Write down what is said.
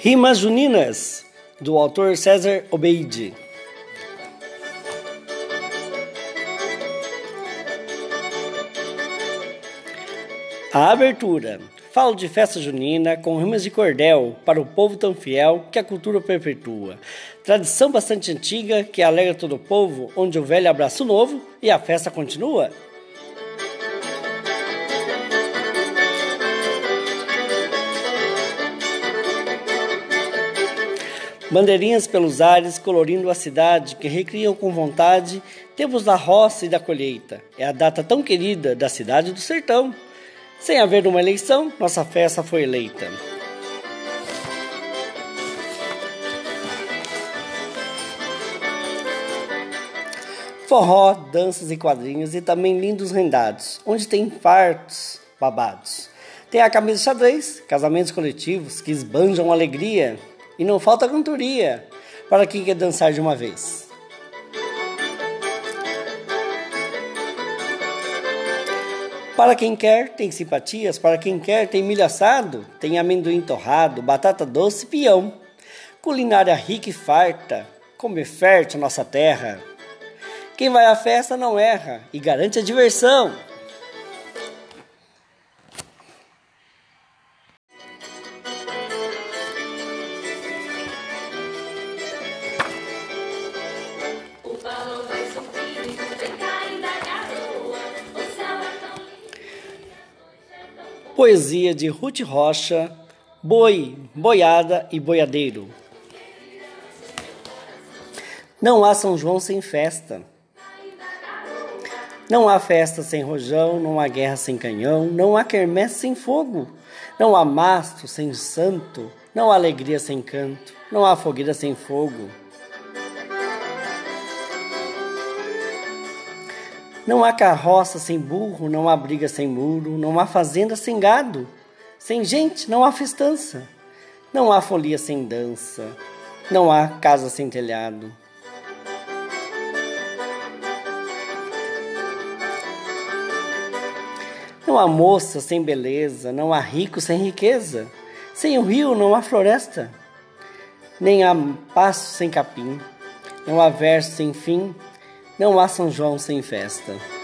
Rimas Juninas, do autor César Obeide. A abertura. Falo de festa junina com rimas de cordel para o povo tão fiel que a cultura perpetua. Tradição bastante antiga que alegra todo o povo, onde o velho abraça o novo e a festa continua. Bandeirinhas pelos ares, colorindo a cidade, que recriam com vontade tempos da roça e da colheita. É a data tão querida da cidade do sertão. Sem haver uma eleição, nossa festa foi eleita. Forró, danças e quadrinhos e também lindos rendados, onde tem fartos babados. Tem a camisa xadrez, casamentos coletivos que esbanjam alegria e não falta cantoria para quem quer dançar de uma vez. Para quem quer, tem simpatias. Para quem quer, tem milho assado, tem amendoim torrado, batata doce e peão. Culinária rica e farta, como é fértil nossa terra. Quem vai à festa não erra e garante a diversão. Poesia de Ruth Rocha, Boi, Boiada e Boiadeiro. Não há São João sem festa. Não há festa sem rojão, não há guerra sem canhão, não há quermesse sem fogo, não há mastro sem santo, não há alegria sem canto, não há fogueira sem fogo. Não há carroça sem burro, não há briga sem muro, não há fazenda sem gado. Sem gente, não há festança. Não há folia sem dança. Não há casa sem telhado. Não há moça sem beleza, não há rico sem riqueza. Sem o rio não há floresta, nem há passo sem capim. Não há verso sem fim, não há São João sem festa.